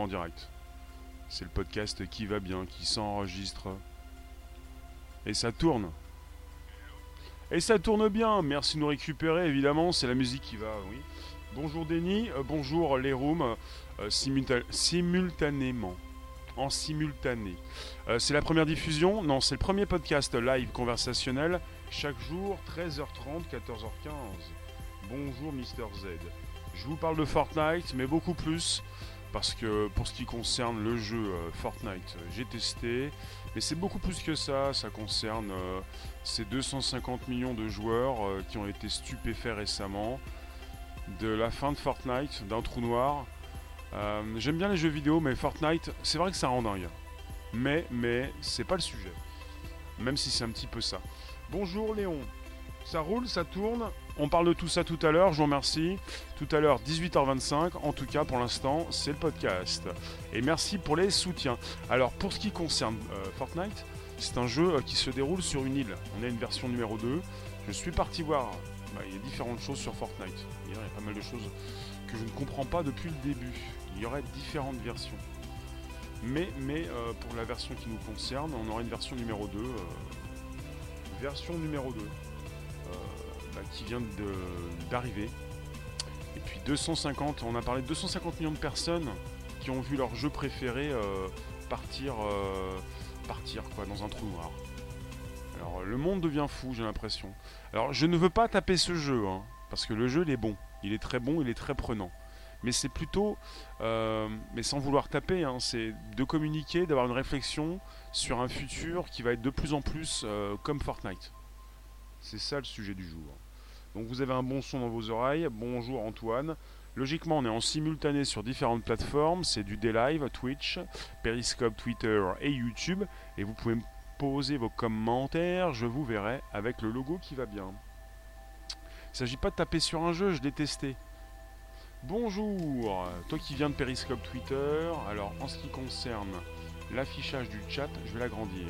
en direct. C'est le podcast qui va bien, qui s'enregistre. Et ça tourne. Et ça tourne bien. Merci de nous récupérer, évidemment. C'est la musique qui va, oui. Bonjour Denis, euh, bonjour les rooms, euh, simultanément. En simultané. Euh, c'est la première diffusion Non, c'est le premier podcast live conversationnel. Chaque jour, 13h30, 14h15. Bonjour Mister Z. Je vous parle de Fortnite, mais beaucoup plus. Parce que pour ce qui concerne le jeu euh, Fortnite, euh, j'ai testé. Mais c'est beaucoup plus que ça. Ça concerne euh, ces 250 millions de joueurs qui ont été stupéfaits récemment. De la fin de Fortnite, d'un trou noir. J'aime bien les jeux vidéo, mais Fortnite, c'est vrai que ça rend dingue. Mais, mais, c'est pas le sujet. Même si c'est un petit peu ça. Bonjour Léon. Ça roule, ça tourne? On parle de tout ça tout à l'heure, je vous remercie. Tout à l'heure, 18h25. En tout cas, pour l'instant, c'est le podcast. Et merci pour les soutiens. Alors, pour ce qui concerne euh, Fortnite, c'est un jeu euh, qui se déroule sur une île. On a une version numéro 2. Je suis parti voir. Bah, il y a différentes choses sur Fortnite. Il y a pas mal de choses que je ne comprends pas depuis le début. Il y aurait différentes versions. Mais, mais euh, pour la version qui nous concerne, on aura une version numéro 2. version numéro 2 qui vient d'arriver. Et puis 250, on a parlé de 250 millions de personnes qui ont vu leur jeu préféré euh, partir, euh, partir quoi, dans un trou noir. Alors le monde devient fou, j'ai l'impression. Alors je ne veux pas taper ce jeu, hein, parce que le jeu il est bon, il est très bon, il est très prenant. Mais c'est plutôt, euh, mais sans vouloir taper, hein, c'est de communiquer, d'avoir une réflexion sur un futur qui va être de plus en plus comme Fortnite. C'est ça le sujet du jour. Donc vous avez un bon son dans vos oreilles. Bonjour Antoine. Logiquement, on est en simultané sur différentes plateformes. C'est du D-Live, Twitch, Periscope, Twitter et YouTube. Et vous pouvez me poser vos commentaires. Je vous verrai avec le logo qui va bien. Il ne s'agit pas de taper sur un jeu, je testé. Bonjour, toi qui viens de Periscope Twitter. Alors, en ce qui concerne l'affichage du chat, je vais l'agrandir.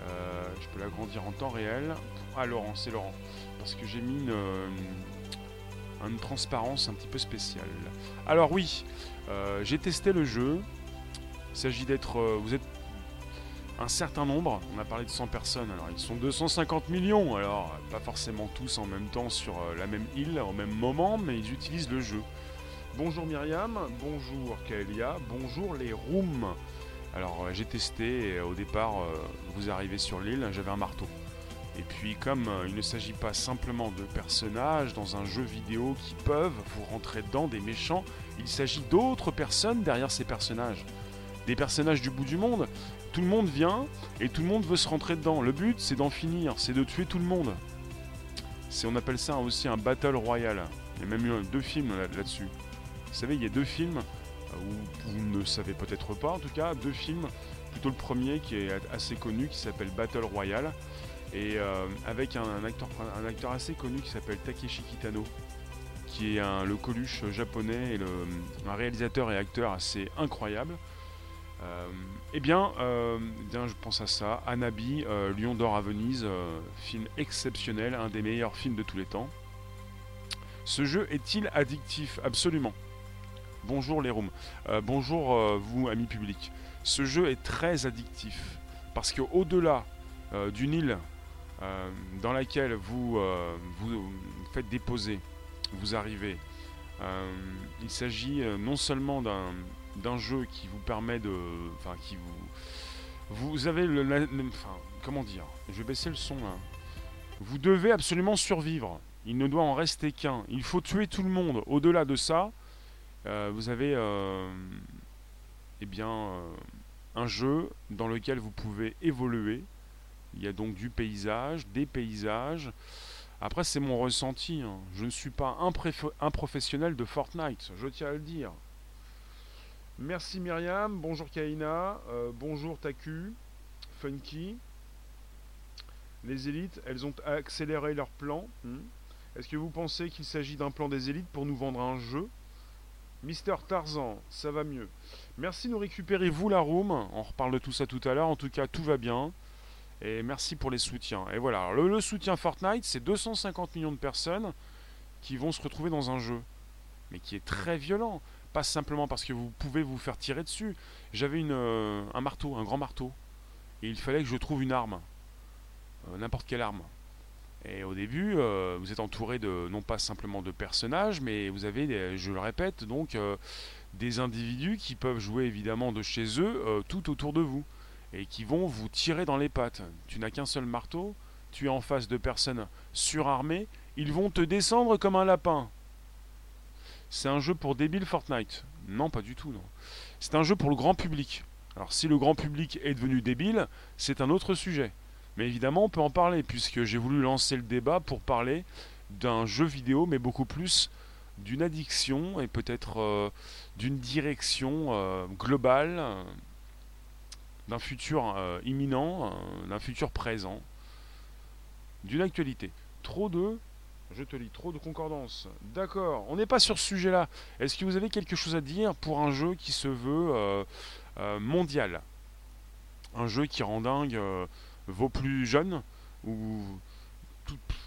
Euh, je peux l'agrandir en temps réel. Ah, Laurent, c'est Laurent parce que j'ai mis une, euh, transparence un petit peu spéciale. Alors oui, euh, j'ai testé le jeu. Il s'agit d'être... Vous êtes un certain nombre, on a parlé de 100 personnes, alors ils sont 250 millions, alors pas forcément tous en même temps sur la même île, au même moment, mais ils utilisent le jeu. Bonjour Myriam, bonjour Kaelia, bonjour les rooms. Alors j'ai testé, et au départ, vous arrivez sur l'île, j'avais un marteau. Et puis comme euh, il ne s'agit pas simplement de personnages dans un jeu vidéo qui peuvent vous rentrer dedans des méchants, il s'agit d'autres personnes derrière ces personnages. Des personnages du bout du monde. Tout le monde vient et tout le monde veut se rentrer dedans. Le but c'est d'en finir, c'est de tuer tout le monde. On appelle ça aussi un battle royal. Il y a même eu deux films là-dessus. Vous savez, il y a deux films, euh, ou vous ne savez peut-être pas en tout cas, deux films. Plutôt le premier qui est assez connu, qui s'appelle Battle Royale et euh, avec un, acteur, un acteur assez connu qui s'appelle Takeshi Kitano, qui est le Coluche japonais et un réalisateur et acteur assez incroyable. Euh, eh, bien, euh, bien, je pense à ça. Anabi, Lion d'or à Venise, film exceptionnel, un des meilleurs films de tous les temps. Ce jeu est-il addictif? Absolument. Bonjour les rooms. bonjour vous, amis publics. Ce jeu est très addictif. Parce qu'au-delà d'une île euh, dans laquelle vous, euh, vous faites déposer, vous arrivez. Euh, il s'agit non seulement d'un jeu qui vous permet de. Enfin, qui vous. Vous avez le. enfin, comment dire Je vais baisser le son là. Vous devez absolument survivre. Il ne doit en rester qu'un. Il faut tuer tout le monde. Au-delà de ça, vous avez. eh bien. un jeu dans lequel vous pouvez évoluer il y a donc du paysage, des paysages. Après, c'est mon ressenti. Hein. Je ne suis pas un, professionnel de Fortnite, je tiens à le dire. Merci Myriam, bonjour Kaina, euh, bonjour Taku, Funky. Les élites, elles ont accéléré leur plan. Hmm. Est-ce que vous pensez qu'il s'agit d'un plan des élites pour nous vendre un jeu? Mister Tarzan, ça va mieux. Merci de nous récupérer, vous, la room. On reparle de tout ça tout à l'heure. En tout cas, tout va bien. Et merci pour les soutiens. Et voilà, le, soutien Fortnite, c'est 250 millions de personnes qui vont se retrouver dans un jeu, mais qui est très violent. Pas simplement parce que vous pouvez vous faire tirer dessus. J'avais une, euh, un marteau, un grand marteau, et il fallait que je trouve une arme, euh, n'importe quelle arme. Et au début, euh, vous êtes entouré de non pas simplement de personnages, mais vous avez, je le répète, donc des individus qui peuvent jouer évidemment de chez eux tout autour de vous et qui vont vous tirer dans les pattes. Tu n'as qu'un seul marteau, tu es en face de personnes surarmées, ils vont te descendre comme un lapin. C'est un jeu pour débiles Fortnite. Non, pas du tout, non. C'est un jeu pour le grand public. Alors si le grand public est devenu débile, c'est un autre sujet. Mais évidemment, on peut en parler, puisque j'ai voulu lancer le débat pour parler d'un jeu vidéo, mais beaucoup plus d'une addiction et peut-être euh, d'une direction euh, globale, euh, d'un futur imminent, d'un futur présent, d'une actualité. Trop de je te lis trop de concordance. D'accord, on n'est pas sur ce sujet-là. Est-ce que vous avez quelque chose à dire pour un jeu qui se veut mondial? Un jeu qui rend dingue vos plus jeunes ou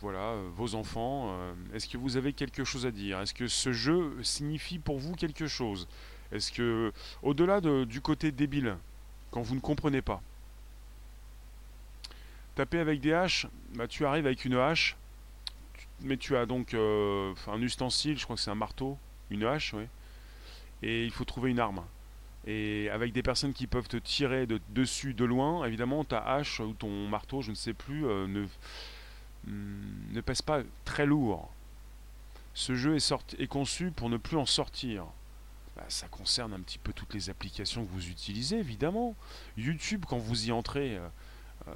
voilà, vos enfants Est-ce que vous avez quelque chose à dire? Est-ce que ce jeu signifie pour vous quelque chose? Est-ce que, au-delà du côté débile, quand vous ne comprenez pas, taper avec des haches, bah, tu arrives avec une hache mais tu as donc euh, un ustensile, je crois que c'est un marteau, une hache, oui. Et il faut trouver une arme. Et avec des personnes qui peuvent te tirer de, dessus de loin, évidemment, ta hache ou ton marteau, je ne sais plus, euh, ne, mm, ne pèse pas très lourd. Ce jeu est, sorti, est conçu pour ne plus en sortir. Bah, ça concerne un petit peu toutes les applications que vous utilisez, évidemment. YouTube, quand vous y entrez, euh,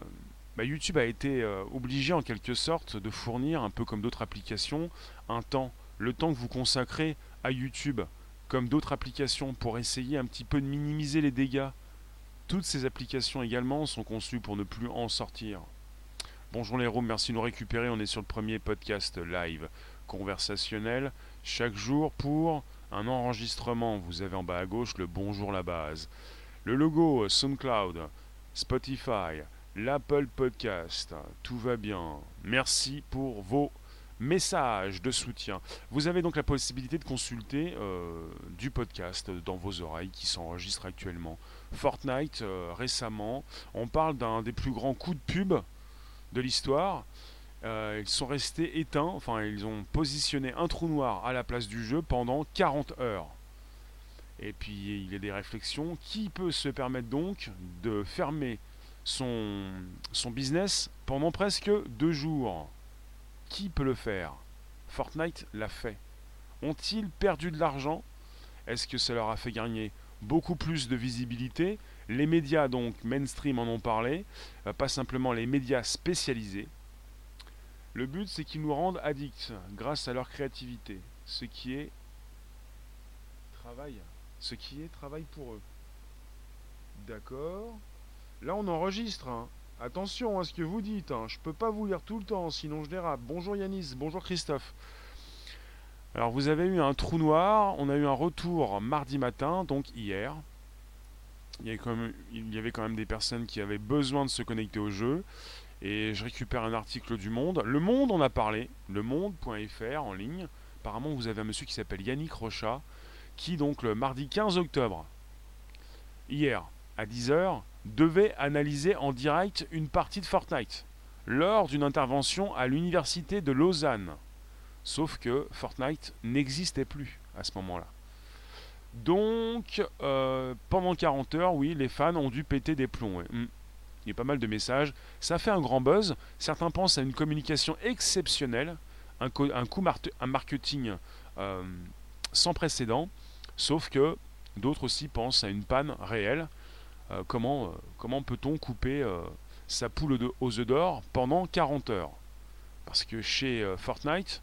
bah, YouTube a été euh, obligé en quelque sorte de fournir, un peu comme d'autres applications, un temps. Le temps que vous consacrez à YouTube, comme d'autres applications, pour essayer un petit peu de minimiser les dégâts. Toutes ces applications également sont conçues pour ne plus en sortir. Bonjour les Roms, merci de nous récupérer. On est sur le premier podcast live conversationnel chaque jour pour un enregistrement. Vous avez en bas à gauche le bonjour la base. Le logo SoundCloud, Spotify, l'Apple Podcast. Tout va bien. Merci pour vos messages de soutien. Vous avez donc la possibilité de consulter euh, du podcast dans vos oreilles qui s'enregistre actuellement. Fortnite, euh, récemment, on parle d'un des plus grands coups de pub de l'histoire. Euh, ils sont restés éteints, enfin ils ont positionné un trou noir à la place du jeu pendant 40 heures. Et puis il y a des réflexions. Qui peut se permettre donc de fermer son, son business pendant presque deux jours? Qui peut le faire? Fortnite l'a fait. Ont-ils perdu de l'argent? Est-ce que ça leur a fait gagner beaucoup plus de visibilité? Les médias donc mainstream en ont parlé, euh, pas simplement les médias spécialisés. Le but c'est qu'ils nous rendent addicts grâce à leur créativité, ce qui est travail, ce qui est travail pour eux. D'accord? Là, on enregistre. Hein. Attention à ce que vous dites. Hein. Je peux pas vous lire tout le temps, sinon je dérape. Bonjour Yanis, bonjour Christophe. Alors, vous avez eu un trou noir. On a eu un retour mardi matin, donc hier. Il y, avait quand même, des personnes qui avaient besoin de se connecter au jeu. Et je récupère un article du Monde. Le Monde en a parlé. Le Monde.fr en ligne. Apparemment, vous avez un monsieur qui s'appelle Yannick Rochat, qui donc le mardi 15 octobre, hier, à 10h, devait analyser en direct une partie de Fortnite lors d'une intervention à l'université de Lausanne. Sauf que Fortnite n'existait plus à ce moment-là. Donc, euh, pendant 40 heures, oui, les fans ont dû péter des plombs. Hmm. Il y a pas mal de messages. Ça fait un grand buzz. Certains pensent à une communication exceptionnelle, un, marketing euh, sans précédent. Sauf que d'autres aussi pensent à une panne réelle euh, comment, euh, comment peut-on couper euh, sa poule de, aux œufs d'or pendant 40 heures? Parce que chez Fortnite,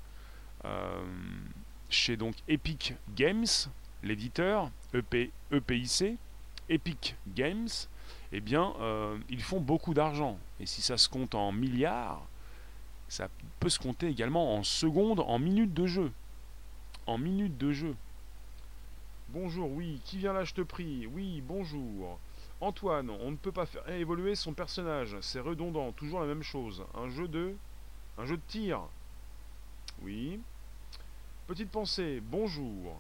chez donc Epic Games, l'éditeur, EP, EPIC, Epic Games, eh bien, ils font beaucoup d'argent. Et si ça se compte en milliards, ça peut se compter également en secondes, en minutes de jeu. En minutes de jeu. Bonjour, oui, qui vient là, je te prie? Oui, bonjour. Antoine, on ne peut pas faire évoluer son personnage, c'est redondant, toujours la même chose. Un jeu de. Un jeu de tir. Oui. Petite pensée, bonjour.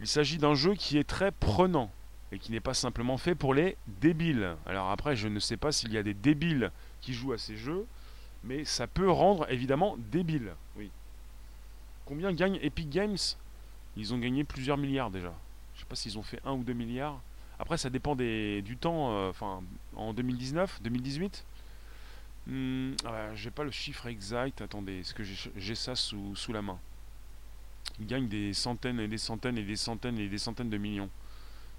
Il s'agit d'un jeu qui est très prenant et qui n'est pas simplement fait pour les débiles. Alors après, je ne sais pas s'il y a des débiles qui jouent à ces jeux, mais ça peut rendre évidemment débile. Oui. Combien gagne Epic Games? Ils ont gagné plusieurs milliards déjà. Je ne sais pas s'ils ont fait 1 ou 2 milliards. Après, ça dépend du temps. Euh, enfin, en 2019, 2018 hmm, J'ai pas le chiffre exact. Attendez, est-ce que j'ai ça sous, sous la main? Ils gagnent des centaines et des centaines et des centaines et des centaines de millions.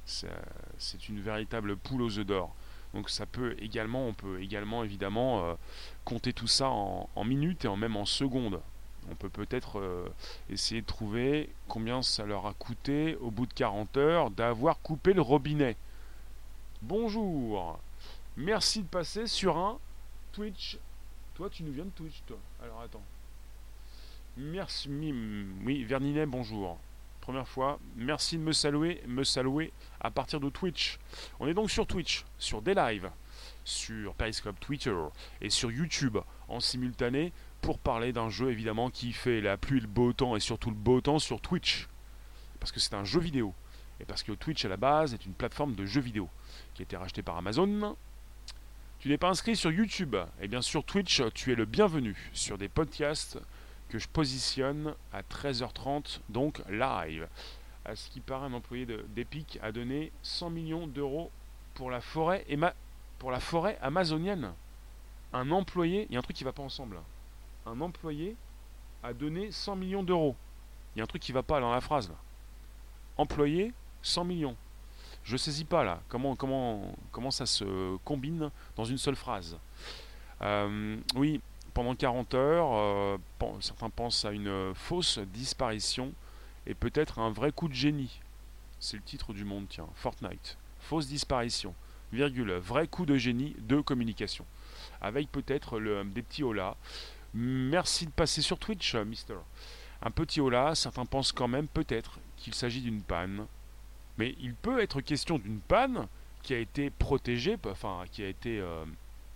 C'est une véritable poule aux œufs d'or. Donc ça peut également, on peut également évidemment euh, compter tout ça en, minutes et en même en secondes. On peut peut-être euh, essayer de trouver combien ça leur a coûté au bout de 40 heures d'avoir coupé le robinet. Bonjour, merci de passer sur un Twitch. Toi, tu nous viens de Twitch, toi. Alors attends. Merci, oui, Verninet, bonjour première fois. Merci de me saluer, me saluer à partir de Twitch. On est donc sur Twitch, sur des lives, sur Periscope, Twitter et sur YouTube en simultané pour parler d'un jeu évidemment qui fait la pluie, le beau temps et surtout le beau temps sur Twitch. Parce que c'est un jeu vidéo. Et parce que Twitch à la base est une plateforme de jeux vidéo qui a été rachetée par Amazon. Tu n'es pas inscrit sur YouTube Et eh bien sur Twitch, tu es le bienvenu sur des podcasts que je positionne à 13h30, donc live. À ce qui paraît, un employé d'Epic a donné 100 millions d'euros pour la forêt pour la forêt amazonienne. Un employé, il y a un truc qui va pas ensemble. Un employé a donné 100 millions d'euros. Il y a un truc qui va pas dans la phrase. Employé, 100 millions. Je saisis pas là. Comment, ça se combine dans une seule phrase euh, Oui, pendant 40 heures, euh, certains pensent à une fausse disparition et peut-être un vrai coup de génie. C'est le titre du monde, tiens, Fortnite. Fausse disparition, virgule, vrai coup de génie de communication. Avec peut-être des petits hola. Merci de passer sur Twitch, Mister. Un petit hola, certains pensent quand même peut-être qu'il s'agit d'une panne. Mais il peut être question d'une panne qui a été protégée, enfin qui a été euh,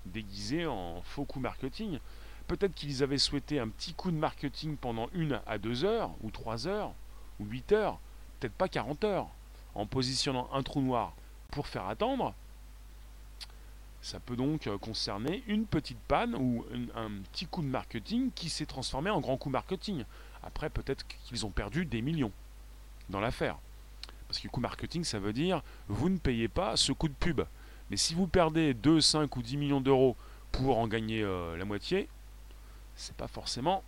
déguisée en faux coup marketing. Peut-être qu'ils avaient souhaité un petit coup de marketing pendant une à deux heures, ou trois heures, ou huit heures, peut-être pas 40 heures, en positionnant un trou noir pour faire attendre. Ça peut donc euh, concerner une petite panne ou un, petit coup de marketing qui s'est transformé en grand coup marketing. Après, peut-être qu'ils ont perdu des millions dans l'affaire. Parce que coup marketing, ça veut dire vous ne payez pas ce coup de pub. Mais si vous perdez 2, 5 ou 10 millions d'euros pour en gagner euh, la moitié, c'est pas forcément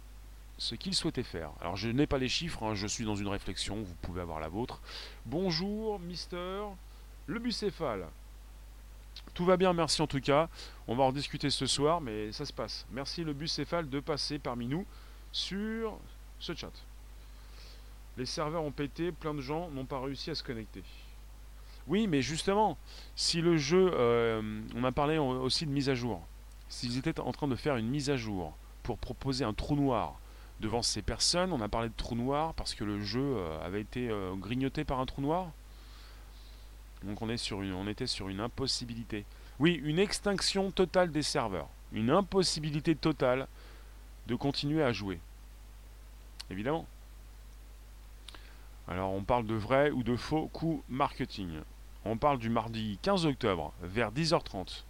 ce qu'il souhaitait faire. Alors je n'ai pas les chiffres, hein, je suis dans une réflexion, vous pouvez avoir la vôtre. Bonjour, Mister le bucéphale. Tout va bien, merci en tout cas. On va en discuter ce soir, mais ça se passe. Merci le bucéphale de passer parmi nous sur ce chat. Les serveurs ont pété, plein de gens n'ont pas réussi à se connecter. Oui, mais justement, si le jeu, euh, on a parlé aussi de mise à jour, s'ils étaient en train de faire une mise à jour pour proposer un trou noir devant ces personnes. On a parlé de trou noir parce que le jeu euh, avait été euh, grignoté par un trou noir. Donc on, était sur une impossibilité. Oui, une extinction totale des serveurs. Une impossibilité totale de continuer à jouer. Évidemment. Alors on parle de vrai ou de faux coups marketing. On parle du mardi 15 octobre vers 10h30.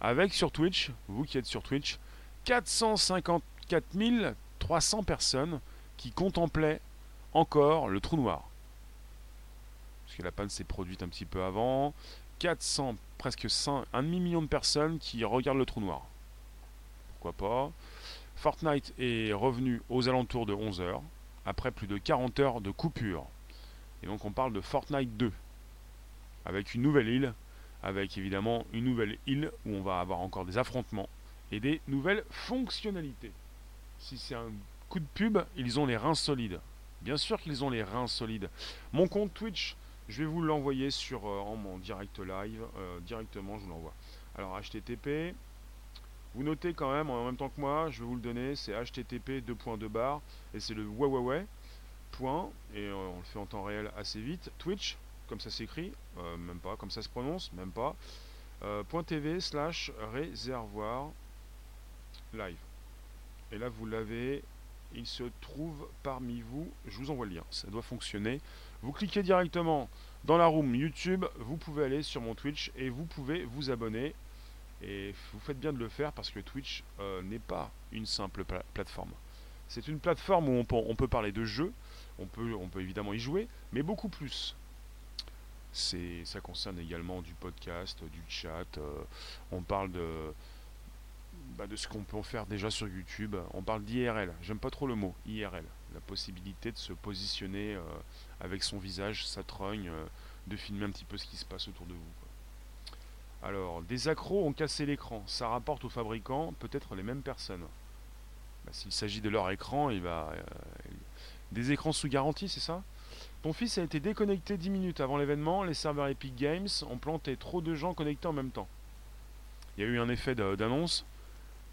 Avec sur Twitch, vous qui êtes sur Twitch, 454 300 personnes qui contemplaient encore le trou noir. Parce que la panne s'est produite un petit peu avant. 400, presque 5, un demi-million de personnes qui regardent le trou noir. Pourquoi pas Fortnite est revenu aux alentours de 11 heures, après plus de 40 heures de coupure. Et donc on parle de Fortnite 2, avec une nouvelle île, avec évidemment une nouvelle île où on va avoir encore des affrontements et des nouvelles fonctionnalités. Si c'est un coup de pub, ils ont les reins solides. Bien sûr qu'ils ont les reins solides. Mon compte Twitch, je vais vous l'envoyer sur euh, en mon direct live. Euh, directement, je vous l'envoie. Alors, HTTP. Vous notez quand même en même temps que moi, je vais vous le donner. C'est HTTP 2.2 bar. Et c'est le ouais Point. Et euh, on le fait en temps réel assez vite. Twitch, comme ça s'écrit. même pas. Comme ça se prononce. Même pas. .tv slash réservoir live. Et là, vous l'avez. Il se trouve parmi vous. Je vous envoie le lien, ça doit fonctionner. Vous cliquez directement dans la room YouTube, vous pouvez aller sur mon Twitch et vous pouvez vous abonner. Et vous faites bien de le faire parce que Twitch euh, n'est pas une simple plateforme. C'est une plateforme où on peut, on peut, parler de jeux, on peut, on peut évidemment y jouer, mais beaucoup plus. Ça concerne également du podcast, du chat, euh, on parle de, bah, de ce qu'on peut faire déjà sur YouTube. On parle d'IRL, j'aime pas trop le mot, IRL, la possibilité de se positionner euh, avec son visage, sa trogne, euh, de filmer un petit peu ce qui se passe autour de vous. Alors, des accros ont cassé l'écran, ça rapporte aux fabricants peut-être les mêmes personnes. Bah, s'il s'agit de leur écran, il va. Euh, des écrans sous garantie, c'est ça? Ton fils a été déconnecté 10 minutes avant l'événement, les serveurs Epic Games ont planté trop de gens connectés en même temps. Il y a eu un effet d'annonce,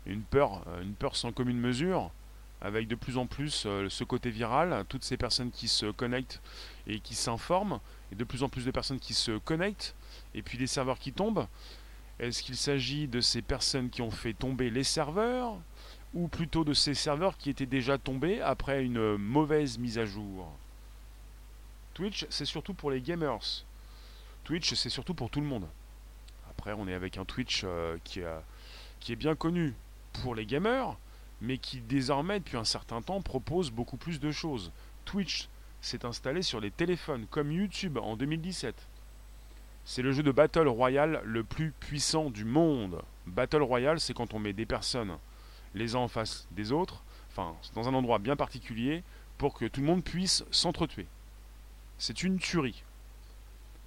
une peur, euh, une peur sans commune mesure, avec de plus en plus euh, ce côté viral, toutes ces personnes qui se connectent et qui s'informent, et de plus en plus de personnes qui se connectent, et puis les serveurs qui tombent. Est-ce qu'il s'agit de ces personnes qui ont fait tomber les serveurs, ou plutôt de ces serveurs qui étaient déjà tombés après une mauvaise mise à jour? Twitch, c'est surtout pour les gamers. Twitch, c'est surtout pour tout le monde. Après, on est avec un Twitch euh, qui, qui est bien connu pour les gamers, mais qui désormais, depuis un certain temps, propose beaucoup plus de choses. Twitch s'est installé sur les téléphones, comme YouTube en 2017. C'est le jeu de Battle Royale le plus puissant du monde. Battle Royale, c'est quand on met des personnes les uns en face des autres, enfin, dans un endroit bien particulier, pour que tout le monde puisse s'entretuer. C'est une tuerie.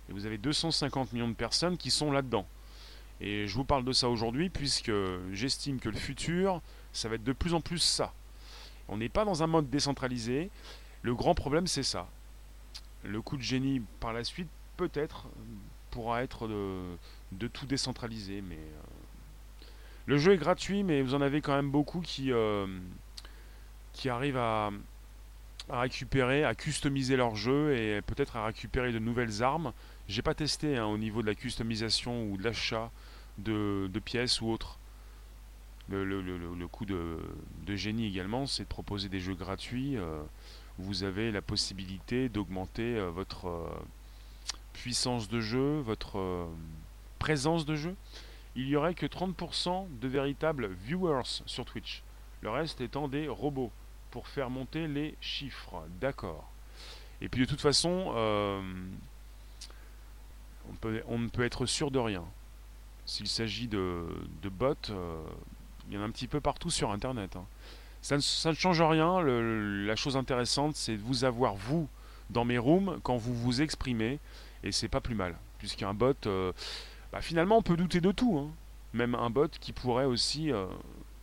Et vous avez 250 millions de personnes qui sont là-dedans. Et je vous parle de ça aujourd'hui puisque j'estime que le futur, ça va être de plus en plus ça. On n'est pas dans un mode décentralisé. Le grand problème, c'est ça. Le coup de génie par la suite, peut-être, pourra être de, tout décentraliser. Mais euh, le jeu est gratuit, mais vous en avez quand même beaucoup qui, euh, qui arrivent à, récupérer, à customiser leur jeu et peut-être à récupérer de nouvelles armes. J'ai pas testé hein, au niveau de la customisation ou de l'achat de, pièces ou autres. Le, coup de, génie également, c'est de proposer des jeux gratuits. Euh, vous avez la possibilité d'augmenter euh, votre euh, puissance de jeu, votre présence de jeu. Il y aurait que 30% de véritables viewers sur Twitch. Le reste étant des robots pour faire monter les chiffres. D'accord. Et puis de toute façon, on ne peut être sûr de rien. S'il s'agit de, bots, euh, il y en a un petit peu partout sur Internet. Hein. Ça, ne, change rien. la chose intéressante, c'est de vous avoir, vous, dans mes rooms, quand vous vous exprimez. Et c'est pas plus mal. Puisqu'un bot, euh, bah, finalement, on peut douter de tout. Hein. Même un bot qui pourrait aussi euh,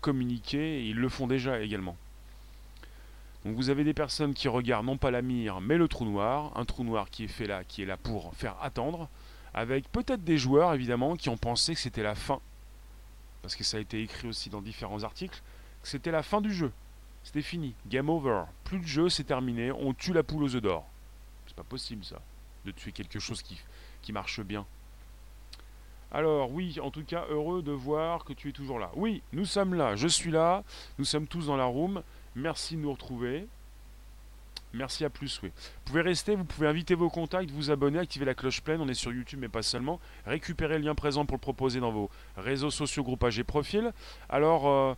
communiquer, ils le font déjà également. Donc vous avez des personnes qui regardent non pas la mire, mais le trou noir. Un trou noir qui est fait là, qui est là pour faire attendre avec peut-être des joueurs évidemment qui ont pensé que c'était la fin, parce que ça a été écrit aussi dans différents articles, que c'était la fin du jeu. C'était fini, game over, plus de jeu, c'est terminé, on tue la poule aux œufs d'or. C'est pas possible ça, de tuer quelque chose qui, marche bien. Alors oui, en tout cas, heureux de voir que tu es toujours là. Oui, nous sommes là, je suis là, nous sommes tous dans la room. Merci de nous retrouver. Merci à plus, oui. Vous pouvez rester, vous pouvez inviter vos contacts, vous abonner, activer la cloche pleine. On est sur YouTube, mais pas seulement. Récupérer le lien présent pour le proposer dans vos réseaux sociaux, groupages et profils. Alors, euh,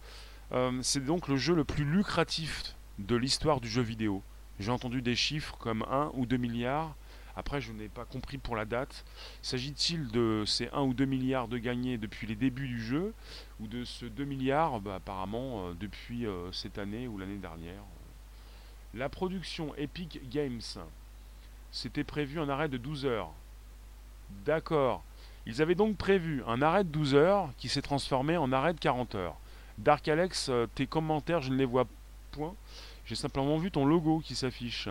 euh, c'est donc le jeu le plus lucratif de l'histoire du jeu vidéo. J'ai entendu des chiffres comme 1 ou 2 milliards. Après, je n'ai pas compris pour la date. S'agit-il de ces 1 ou 2 milliards de gagnés depuis les débuts du jeu ou de ce 2 milliards bah, apparemment euh, depuis cette année ou l'année dernière la production Epic Games, c'était prévu un arrêt de 12 heures. D'accord. Ils avaient donc prévu un arrêt de 12 heures qui s'est transformé en arrêt de 40 heures. Dark Alex, euh, tes commentaires, je ne les vois point. J'ai simplement vu ton logo qui s'affiche.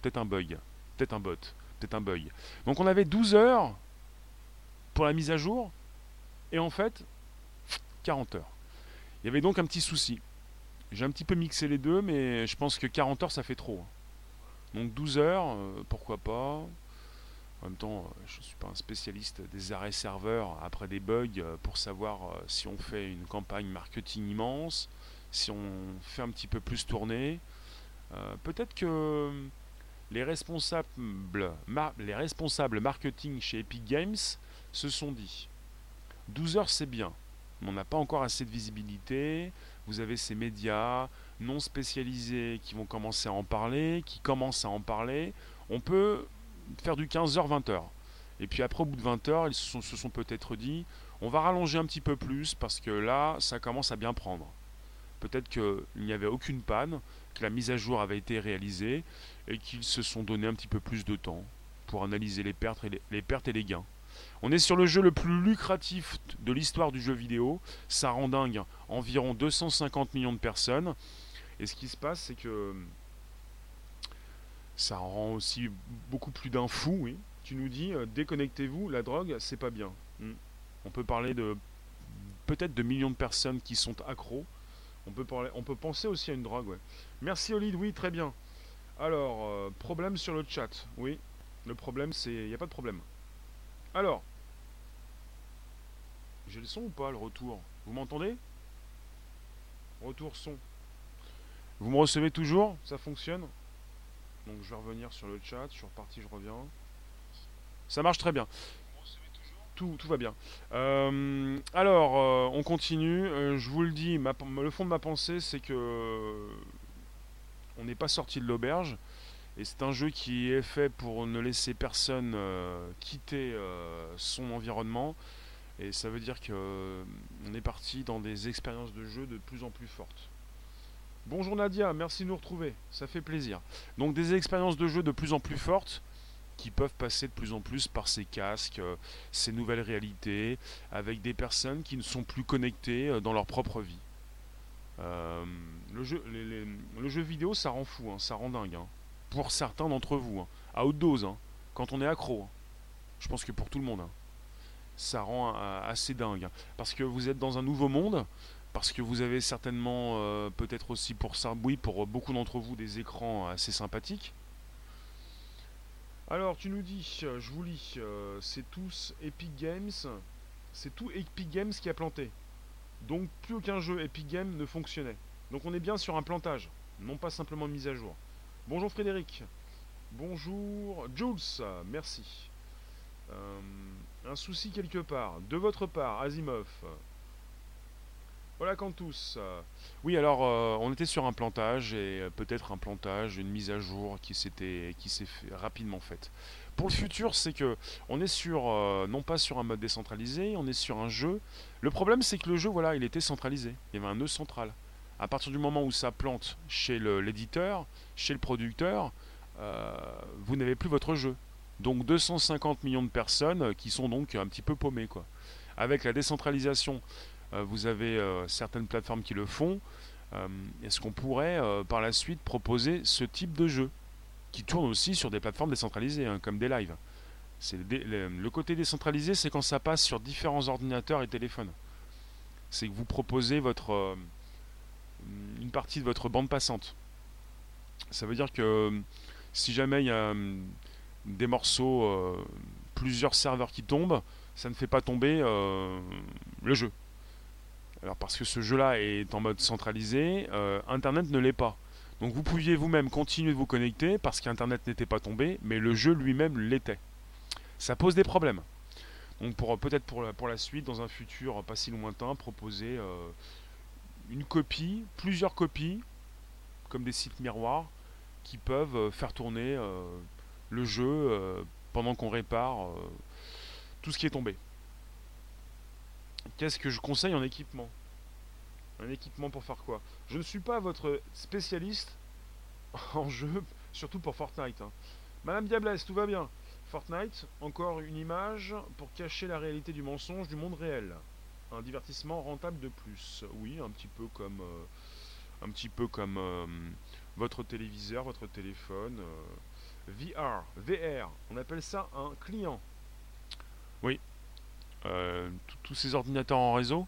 Peut-être un bug. Peut-être un bot. Peut-être un bug. Donc on avait 12 heures pour la mise à jour. Et en fait, 40 heures. Il y avait donc un petit souci. J'ai un petit peu mixé les deux, mais je pense que 40 heures, ça fait trop. Donc 12 heures, euh, pourquoi pas. En même temps, euh, je ne suis pas un spécialiste des arrêts serveurs après des bugs euh, pour savoir si on fait une campagne marketing immense, si on fait un petit peu plus tourner. Peut-être que les responsables, les responsables marketing chez Epic Games se sont dit 12 heures c'est bien, mais on n'a pas encore assez de visibilité. Vous avez ces médias non spécialisés qui vont commencer à en parler, qui commencent à en parler. On peut faire du 15h, 20h. Et puis après, au bout de 20 heures, ils se sont, peut-être dit on va rallonger un petit peu plus parce que là, ça commence à bien prendre. Peut-être qu'il n'y avait aucune panne, que la mise à jour avait été réalisée et qu'ils se sont donné un petit peu plus de temps pour analyser les, pertes et les gains. On est sur le jeu le plus lucratif de l'histoire du jeu vidéo. Ça rend dingue environ 250 millions de personnes. Et ce qui se passe, c'est que ça rend aussi beaucoup plus d'un fou, oui. Tu nous dis, euh, déconnectez-vous, la drogue, c'est pas bien. Hmm. On peut parler de peut-être de millions de personnes qui sont accros. On peut, parler, on peut penser aussi à une drogue, ouais. Merci Olid, oui, très bien. Alors, euh, problème sur le chat. Oui, le problème c'est... Il n'y a pas de problème. Alors, j'ai le son ou pas, le retour? Vous m'entendez? Retour son. Vous me recevez toujours? Ça fonctionne? Donc je vais revenir sur le chat, je suis reparti, je reviens. Ça marche très bien. Tout, tout va bien. Euh, alors, euh, on continue. je vous le dis, le fond de ma pensée, c'est que on n'est pas sorti de l'auberge. Et c'est un jeu qui est fait pour ne laisser personne euh, quitter euh, son environnement. Et ça veut dire qu'on euh, est parti dans des expériences de jeu de plus en plus fortes. Bonjour Nadia, merci de nous retrouver, ça fait plaisir. Donc des expériences de jeu de plus en plus fortes qui peuvent passer de plus en plus par ces casques, ces nouvelles réalités, avec des personnes qui ne sont plus connectées dans leur propre vie. Euh, le, jeu, le jeu vidéo, ça rend fou, hein, ça rend dingue. Hein. Pour certains d'entre vous, hein. à haute dose, quand on est accro. Je pense que pour tout le monde. Ça rend euh, assez dingue. Parce que vous êtes dans un nouveau monde, parce que vous avez certainement, euh, peut-être aussi pour pour beaucoup d'entre vous, des écrans assez sympathiques. Alors, tu nous dis, je vous lis, c'est tous Epic Games, c'est tout Epic Games qui a planté. Donc plus aucun jeu Epic Games ne fonctionnait. Donc on est bien sur un plantage, non pas simplement une mise à jour. Bonjour Frédéric. Bonjour Jules, merci. Euh, un souci quelque part. De votre part, Asimov. Voilà tous. Oui, alors euh, on était sur un plantage et euh, peut-être un plantage, une mise à jour qui s'était qui s'est rapidement faite. Pour le futur, c'est que on est sur non pas sur un mode décentralisé, on est sur un jeu le problème, c'est que le jeu, voilà, il était centralisé. Il y avait un nœud central. À partir du moment où ça plante chez l'éditeur, chez le producteur, euh, vous n'avez plus votre jeu. Donc 250 millions de personnes euh, qui sont donc un petit peu paumées. Quoi. Avec la décentralisation, euh, vous avez certaines plateformes qui le font. Est-ce qu'on pourrait par la suite proposer ce type de jeu qui tourne aussi sur des plateformes décentralisées, hein, comme des lives? Le, côté décentralisé, c'est quand ça passe sur différents ordinateurs et téléphones. C'est que vous proposez votre, une partie de votre bande passante. Ça veut dire que si jamais il y a hum, des morceaux, euh, plusieurs serveurs qui tombent, ça ne fait pas tomber euh, le jeu. Alors parce que ce jeu-là est en mode centralisé, Internet ne l'est pas. Donc vous pouviez vous-même continuer de vous connecter parce qu'Internet n'était pas tombé, mais le jeu lui-même l'était ça pose des problèmes. Donc pour peut-être pour la, pour la suite, dans un futur pas si lointain, proposer euh, une copie, plusieurs copies, comme des sites miroirs, qui peuvent euh, faire tourner euh, le jeu pendant qu'on répare tout ce qui est tombé. Qu'est-ce que je conseille en équipement? Un équipement pour faire quoi? Je ne suis pas votre spécialiste en jeu, surtout pour Fortnite. Hein. Madame Diablesse, tout va bien? Fortnite, encore une image pour cacher la réalité du mensonge du monde réel. Un divertissement rentable de plus. Oui, un petit peu comme, euh, un petit peu comme euh, votre téléviseur, votre téléphone. Euh, VR, VR, on appelle ça un client. Oui. Tous ces ordinateurs en réseau?